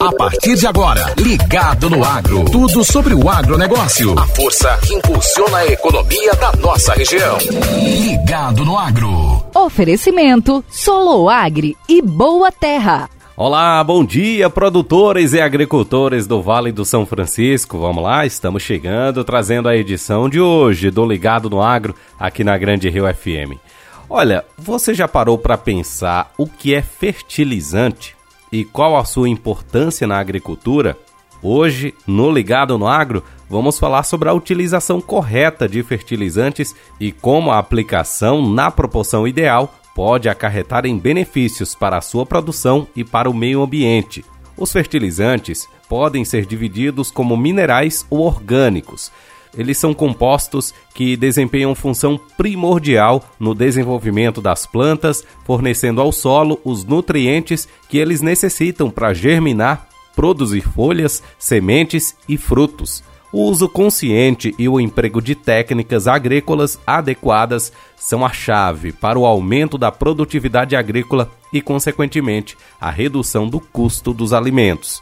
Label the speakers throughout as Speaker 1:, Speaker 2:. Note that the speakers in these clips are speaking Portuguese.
Speaker 1: A partir de agora, ligado no agro. Tudo sobre o agronegócio. A força que impulsiona a economia da nossa região. Ligado no agro.
Speaker 2: Oferecimento Soloagri e Boa Terra.
Speaker 3: Olá, bom dia, produtores e agricultores do Vale do São Francisco. Vamos lá, estamos chegando, trazendo a edição de hoje do Ligado no Agro, aqui na Grande Rio FM. Olha, você já parou para pensar o que é fertilizante? E qual a sua importância na agricultura, hoje, no Ligado no Agro, vamos falar sobre a utilização correta de fertilizantes e como a aplicação na proporção ideal pode acarretar em benefícios para a sua produção e para o meio ambiente. Os fertilizantes podem ser divididos como minerais ou orgânicos. Eles são compostos que desempenham função primordial no desenvolvimento das plantas, fornecendo ao solo os nutrientes que eles necessitam para germinar, produzir folhas, sementes e frutos. O uso consciente e o emprego de técnicas agrícolas adequadas são a chave para o aumento da produtividade agrícola e, consequentemente, a redução do custo dos alimentos.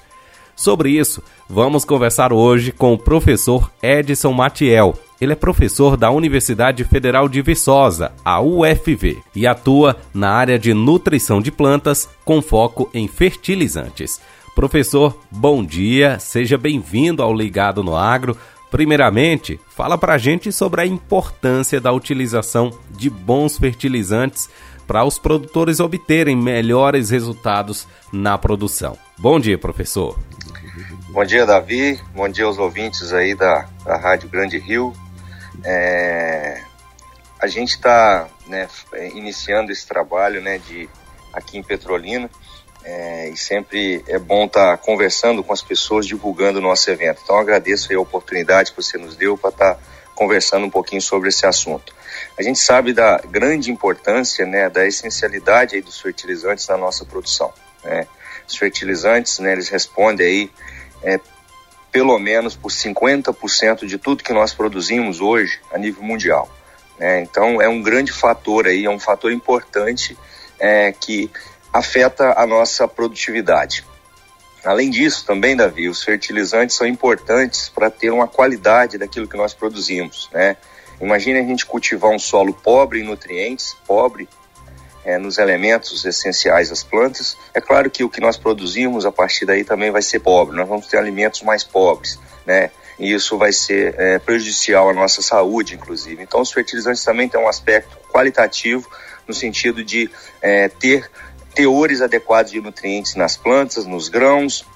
Speaker 3: Sobre isso, vamos conversar hoje com o professor Edson Matiel. Ele é professor da Universidade Federal de Viçosa, a UFV, e atua na área de nutrição de plantas com foco em fertilizantes. Professor, bom dia, seja bem-vindo ao Ligado no Agro. Primeiramente, fala para a gente sobre a importância da utilização de bons fertilizantes para os produtores obterem melhores resultados na produção. Bom dia, professor.
Speaker 4: Bom dia, Davi. Bom dia aos ouvintes aí da, da Rádio Grande Rio. É, a gente está né, iniciando esse trabalho né, de, aqui em Petrolina é, e sempre é bom estar tá conversando com as pessoas, divulgando o nosso evento. Então agradeço a oportunidade que você nos deu para estar tá conversando um pouquinho sobre esse assunto. A gente sabe da grande importância, né, da essencialidade aí dos fertilizantes na nossa produção. Né? Os fertilizantes, né, eles respondem aí é, pelo menos por 50% de tudo que nós produzimos hoje a nível mundial. Né? Então é um grande fator aí, é um fator importante é, que afeta a nossa produtividade. Além disso, também, Davi, os fertilizantes são importantes para ter uma qualidade daquilo que nós produzimos. Né? Imagine a gente cultivar um solo pobre em nutrientes, pobre é, nos elementos essenciais das plantas. É claro que o que nós produzimos a partir daí também vai ser pobre, nós vamos ter alimentos mais pobres, né? E isso vai ser é, prejudicial à nossa saúde, inclusive. Então, os fertilizantes também têm um aspecto qualitativo, no sentido de é, ter teores adequados de nutrientes nas plantas, nos grãos,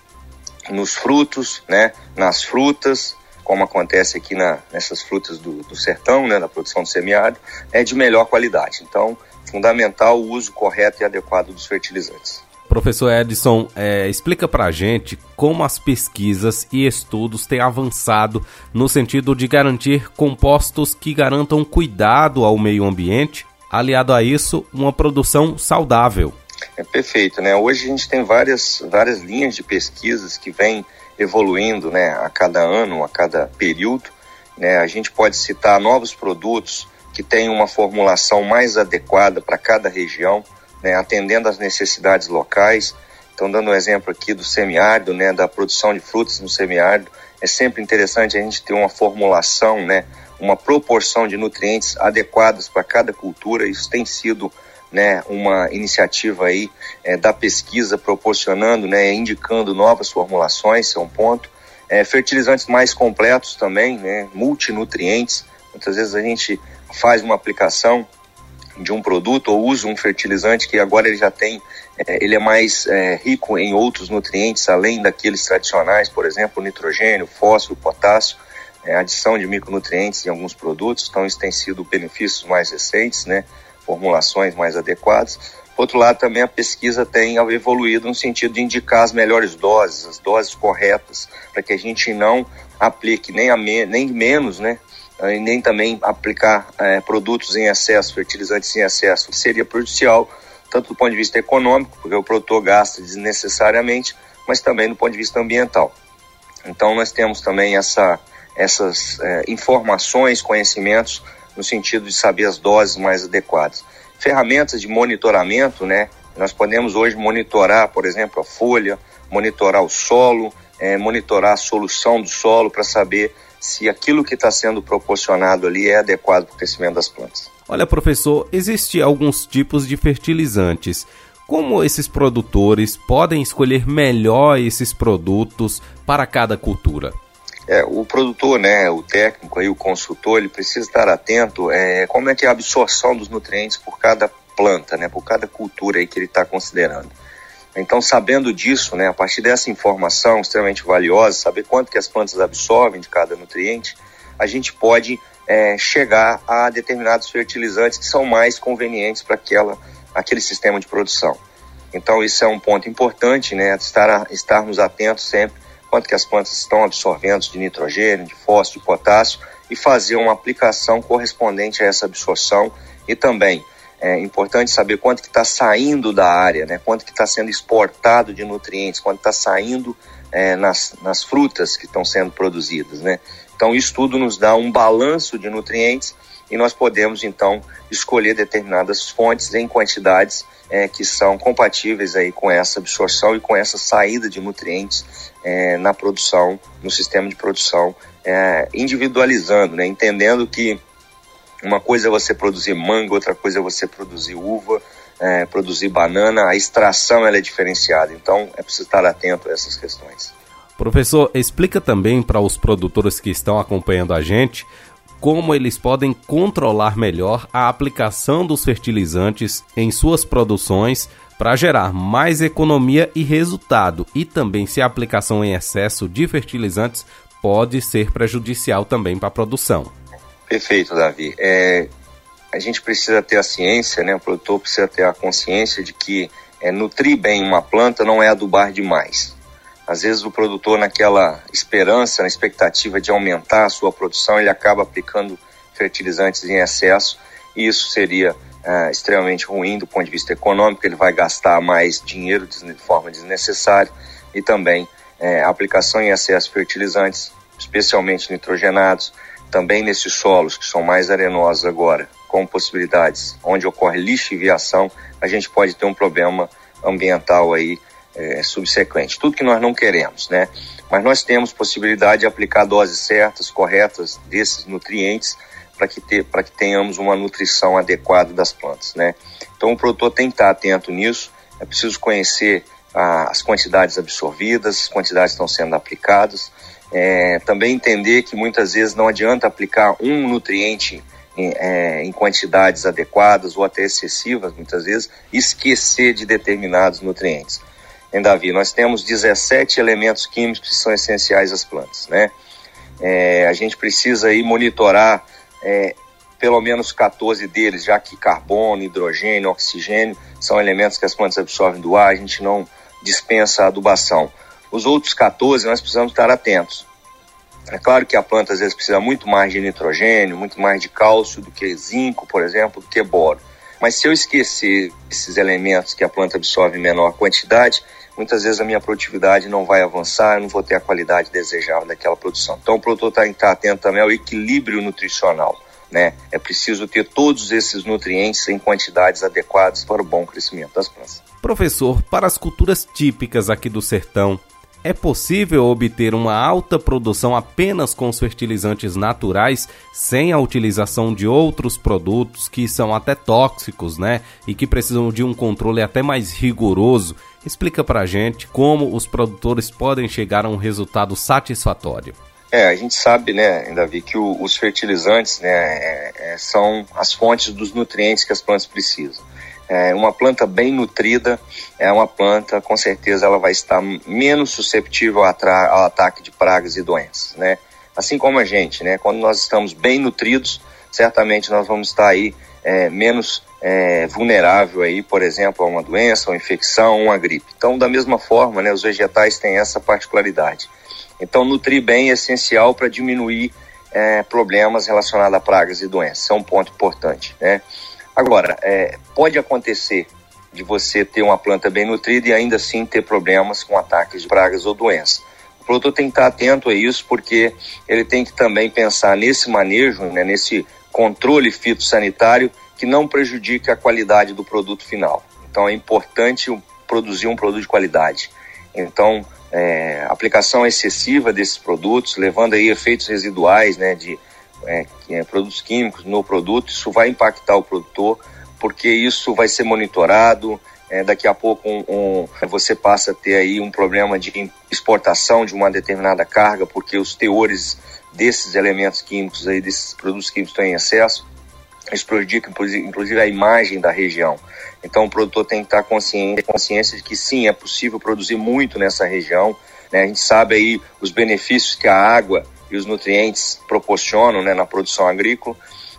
Speaker 4: nos frutos, né, nas frutas, como acontece aqui na, nessas frutas do, do sertão, né, da produção do semiárido, é de melhor qualidade. Então, fundamental o uso correto e adequado dos fertilizantes.
Speaker 3: Professor Edson, é, explica para a gente como as pesquisas e estudos têm avançado no sentido de garantir compostos que garantam cuidado ao meio ambiente, aliado a isso, uma produção saudável.
Speaker 4: É perfeito, né? Hoje a gente tem várias, várias linhas de pesquisas que vêm evoluindo, né, a cada ano, a cada período. Né? A gente pode citar novos produtos que tem uma formulação mais adequada para cada região, né, atendendo às necessidades locais. Então, dando um exemplo aqui do semiárido, né, da produção de frutas no semiárido, é sempre interessante a gente ter uma formulação, né, uma proporção de nutrientes adequadas para cada cultura. Isso tem sido né, uma iniciativa aí é, da pesquisa proporcionando, né, indicando novas formulações, isso é um ponto. É, fertilizantes mais completos também, né, multinutrientes. Muitas vezes a gente faz uma aplicação de um produto ou usa um fertilizante que agora ele já tem, é, ele é mais é, rico em outros nutrientes, além daqueles tradicionais, por exemplo, nitrogênio, fósforo, potássio, é, adição de micronutrientes em alguns produtos, então isso tem sido benefícios mais recentes, né, formulações mais adequadas. Por outro lado, também a pesquisa tem evoluído no sentido de indicar as melhores doses, as doses corretas, para que a gente não aplique nem, a me, nem menos, né, e nem também aplicar é, produtos em excesso, fertilizantes em excesso, que seria prejudicial, tanto do ponto de vista econômico, porque o produtor gasta desnecessariamente, mas também do ponto de vista ambiental. Então nós temos também essa, essas é, informações, conhecimentos, no sentido de saber as doses mais adequadas. Ferramentas de monitoramento, né, Nós podemos hoje monitorar, por exemplo, a folha, monitorar o solo, é, monitorar a solução do solo para saber se aquilo que está sendo proporcionado ali é adequado para o crescimento das plantas.
Speaker 3: Olha, professor, existem alguns tipos de fertilizantes. Como esses produtores podem escolher melhor esses produtos para cada cultura?
Speaker 4: É, o produtor, né, o técnico aí, o consultor, ele precisa estar atento é, como é que é a absorção dos nutrientes por cada planta, né, por cada cultura aí que ele está considerando. Então, sabendo disso, né, a partir dessa informação extremamente valiosa, saber quanto que as plantas absorvem de cada nutriente, a gente pode é, chegar a determinados fertilizantes que são mais convenientes para aquela aquele sistema de produção. Então, isso é um ponto importante, né, estar, estarmos atentos sempre quanto que as plantas estão absorvendo de nitrogênio, de fósforo, de potássio e fazer uma aplicação correspondente a essa absorção e também é importante saber quanto que está saindo da área, né? quanto que está sendo exportado de nutrientes, quanto está saindo é, nas, nas frutas que estão sendo produzidas. Né? Então, isso tudo nos dá um balanço de nutrientes e nós podemos, então, escolher determinadas fontes em quantidades é, que são compatíveis aí com essa absorção e com essa saída de nutrientes é, na produção, no sistema de produção, é, individualizando, né? entendendo que uma coisa é você produzir manga, outra coisa é você produzir uva, é, produzir banana. A extração ela é diferenciada, então é preciso estar atento a essas questões.
Speaker 3: Professor, explica também para os produtores que estão acompanhando a gente como eles podem controlar melhor a aplicação dos fertilizantes em suas produções para gerar mais economia e resultado, e também se a aplicação em excesso de fertilizantes pode ser prejudicial também para a produção.
Speaker 4: Perfeito, Davi. É, a gente precisa ter a ciência, né? O produtor precisa ter a consciência de que é, nutrir bem uma planta não é adubar demais. Às vezes o produtor, naquela esperança, na expectativa de aumentar a sua produção, ele acaba aplicando fertilizantes em excesso e isso seria é, extremamente ruim do ponto de vista econômico. Ele vai gastar mais dinheiro de forma desnecessária e também é, a aplicação em excesso de fertilizantes, especialmente nitrogenados, também nesses solos que são mais arenosos agora, com possibilidades onde ocorre lixiviação, a gente pode ter um problema ambiental aí é, subsequente. Tudo que nós não queremos, né? Mas nós temos possibilidade de aplicar doses certas, corretas desses nutrientes para que, ter, que tenhamos uma nutrição adequada das plantas, né? Então o produtor tem que estar atento nisso, é preciso conhecer ah, as quantidades absorvidas, as quantidades que estão sendo aplicadas, é, também entender que muitas vezes não adianta aplicar um nutriente em, é, em, quantidades adequadas ou até excessivas, muitas vezes, esquecer de determinados nutrientes. Em Davi, nós temos 17 elementos químicos que são essenciais às plantas, né? É, a gente precisa aí monitorar é, pelo menos 14 deles, já que carbono, hidrogênio, oxigênio são elementos que as plantas absorvem do ar, a gente não dispensa adubação. Os outros 14 nós precisamos estar atentos. É claro que a planta às vezes precisa muito mais de nitrogênio, muito mais de cálcio do que zinco, por exemplo, do que boro. Mas se eu esquecer esses elementos que a planta absorve em menor quantidade, muitas vezes a minha produtividade não vai avançar, eu não vou ter a qualidade desejável daquela produção. Então o produtor tem que estar atento também ao equilíbrio nutricional. Né? É preciso ter todos esses nutrientes em quantidades adequadas para o bom crescimento das plantas.
Speaker 3: Professor, para as culturas típicas aqui do sertão, é possível obter uma alta produção apenas com os fertilizantes naturais, sem a utilização de outros produtos que são até tóxicos, né? E que precisam de um controle até mais rigoroso. Explica pra gente como os produtores podem chegar a um resultado satisfatório.
Speaker 4: É, a gente sabe, né, Davi, que o, os fertilizantes né, é, é, são as fontes dos nutrientes que as plantas precisam. É, uma planta bem nutrida é uma planta, com certeza, ela vai estar menos susceptível ao ataque de pragas e doenças, né? Assim como a gente, né? Quando nós estamos bem nutridos, certamente nós vamos estar aí é, menos é, vulnerável aí, por exemplo, a uma doença, uma infecção, uma gripe. Então, da mesma forma, né, os vegetais têm essa particularidade. Então, nutrir bem é essencial para diminuir é, problemas relacionados a pragas e doenças. É um ponto importante, né? Agora, é, pode acontecer de você ter uma planta bem nutrida e ainda assim ter problemas com ataques de pragas ou doenças. O produtor tem que estar atento a isso porque ele tem que também pensar nesse manejo, né, nesse controle fitossanitário que não prejudique a qualidade do produto final. Então é importante produzir um produto de qualidade. Então, é, aplicação excessiva desses produtos, levando aí efeitos residuais, né, de é, é, produtos químicos no produto, isso vai impactar o produtor, porque isso vai ser monitorado. É, daqui a pouco um, um, você passa a ter aí um problema de exportação de uma determinada carga, porque os teores desses elementos químicos aí, desses produtos químicos estão em excesso. Isso prejudica, inclusive, a imagem da região. Então, o produtor tem que estar consciente, consciência de que sim, é possível produzir muito nessa região. Né? A gente sabe aí os benefícios que a água e os nutrientes proporcionam né, na produção agrícola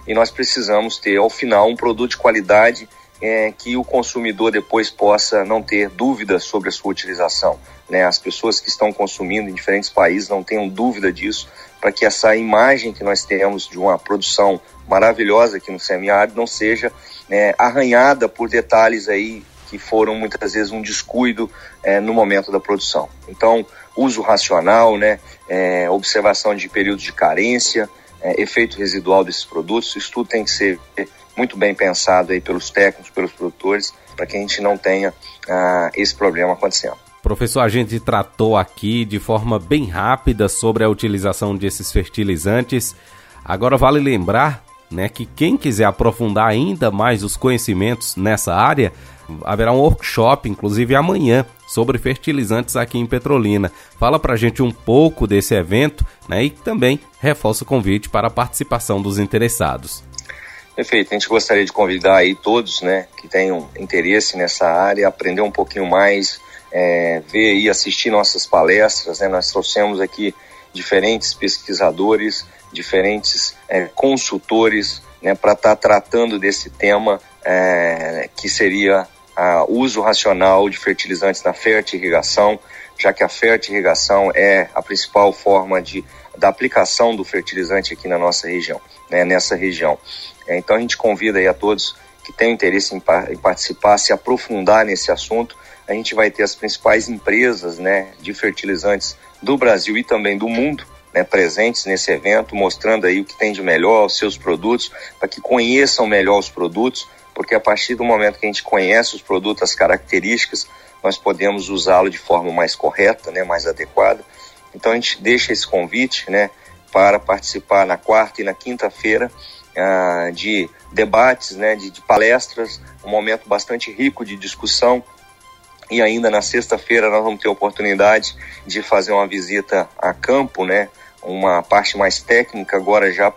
Speaker 4: e nós precisamos ter, ao final, um produto de qualidade é, que o consumidor depois possa não ter dúvidas sobre a sua utilização. Né? As pessoas que estão consumindo em diferentes países não tenham dúvida disso, para que essa imagem que nós temos de uma produção maravilhosa aqui no semiárido não seja é, arranhada por detalhes aí que foram muitas vezes um descuido é, no momento da produção. Então, uso racional, né, é, observação de períodos de carência, é, efeito residual desses produtos, isso tudo tem que ser muito bem pensado aí pelos técnicos, pelos produtores, para que a gente não tenha ah, esse problema acontecendo.
Speaker 3: Professor, a gente tratou aqui de forma bem rápida sobre a utilização desses fertilizantes. Agora vale lembrar né, que quem quiser aprofundar ainda mais os conhecimentos nessa área, haverá um workshop, inclusive amanhã, sobre fertilizantes aqui em Petrolina. Fala pra gente um pouco desse evento né, e também reforça o convite para a participação dos interessados.
Speaker 4: Perfeito, a gente gostaria de convidar aí todos né, que tenham interesse nessa área, aprender um pouquinho mais, é, ver e assistir nossas palestras. Né? Nós trouxemos aqui diferentes pesquisadores, diferentes é, consultores né, para estar tá tratando desse tema é, que seria o uso racional de fertilizantes na fertirrigação, já que a fertirrigação é a principal forma de, da aplicação do fertilizante aqui na nossa região, né, nessa região. É, então a gente convida aí a todos que têm interesse em, em, participar, se aprofundar nesse assunto. A gente vai ter as principais empresas né, de fertilizantes do Brasil e também do mundo né, presentes nesse evento, mostrando aí o que tem de melhor, os seus produtos, para que conheçam melhor os produtos, porque a partir do momento que a gente conhece os produtos, as características, nós podemos usá-lo de forma mais correta, né, mais adequada. Então a gente deixa esse convite, né, para participar na quarta e na quinta-feira ah, de debates, né, de, de palestras, um momento bastante rico de discussão e ainda na sexta-feira nós vamos ter a oportunidade de fazer uma visita a campo, né? uma parte mais técnica agora já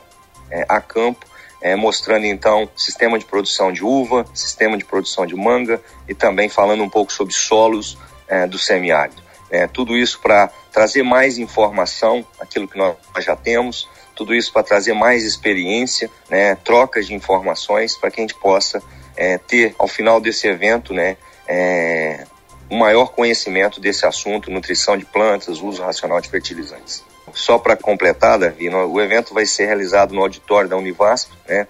Speaker 4: é, a campo, é, mostrando então sistema de produção de uva, sistema de produção de manga e também falando um pouco sobre solos é, do semiárido. É, tudo isso para trazer mais informação, aquilo que nós já temos, tudo isso para trazer mais experiência, né, trocas de informações para que a gente possa é, ter ao final desse evento, né, é, um maior conhecimento desse assunto, nutrição de plantas, uso racional de fertilizantes. Só para completar, Davi, o evento vai ser realizado no auditório da Univasp, né?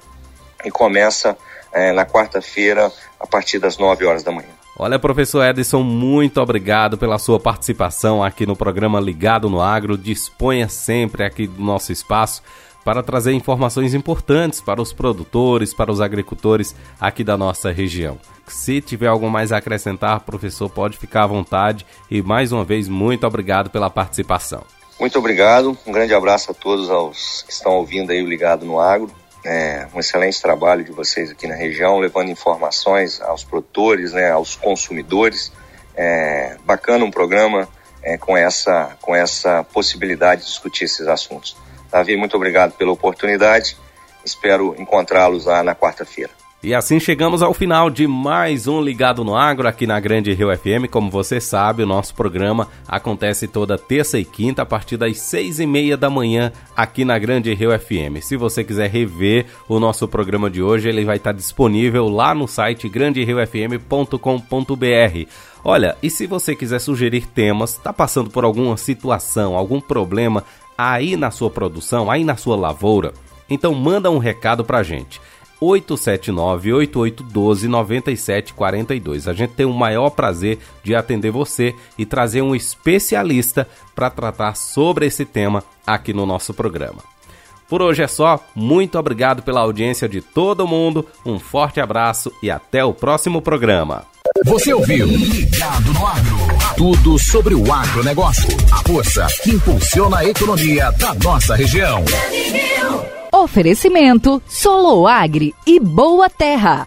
Speaker 4: E começa é, na quarta-feira, a partir das 9 horas da manhã.
Speaker 3: Olha, professor Edson, muito obrigado pela sua participação aqui no programa Ligado no Agro. Disponha sempre aqui do nosso espaço para trazer informações importantes para os produtores, para os agricultores aqui da nossa região. Se tiver algo mais a acrescentar, professor, pode ficar à vontade. E mais uma vez, muito obrigado pela participação.
Speaker 4: Muito obrigado, um grande abraço a todos os que estão ouvindo aí o Ligado no Agro. É, um excelente trabalho de vocês aqui na região, levando informações aos produtores, né, aos consumidores. É, bacana um programa é, com, essa, com essa possibilidade de discutir esses assuntos. Davi, muito obrigado pela oportunidade. Espero encontrá-los lá na quarta-feira.
Speaker 3: E assim chegamos ao final de mais um Ligado no Agro aqui na Grande Rio FM. Como você sabe, o nosso programa acontece toda terça e quinta a partir das seis e meia da manhã aqui na Grande Rio FM. Se você quiser rever o nosso programa de hoje, ele vai estar disponível lá no site granderiofm.com.br. Olha, e se você quiser sugerir temas, está passando por alguma situação, algum problema aí na sua produção, aí na sua lavoura, então manda um recado pra gente. 879-8812-9742. A gente tem o maior prazer de atender você e trazer um especialista para tratar sobre esse tema aqui no nosso programa. Por hoje é só, muito obrigado pela audiência de todo mundo, um forte abraço e até o próximo programa.
Speaker 1: Você ouviu Ligado no Agro. Tudo sobre o agronegócio. A força que impulsiona a economia da nossa região.
Speaker 2: Oferecimento Soloagri e Boa Terra.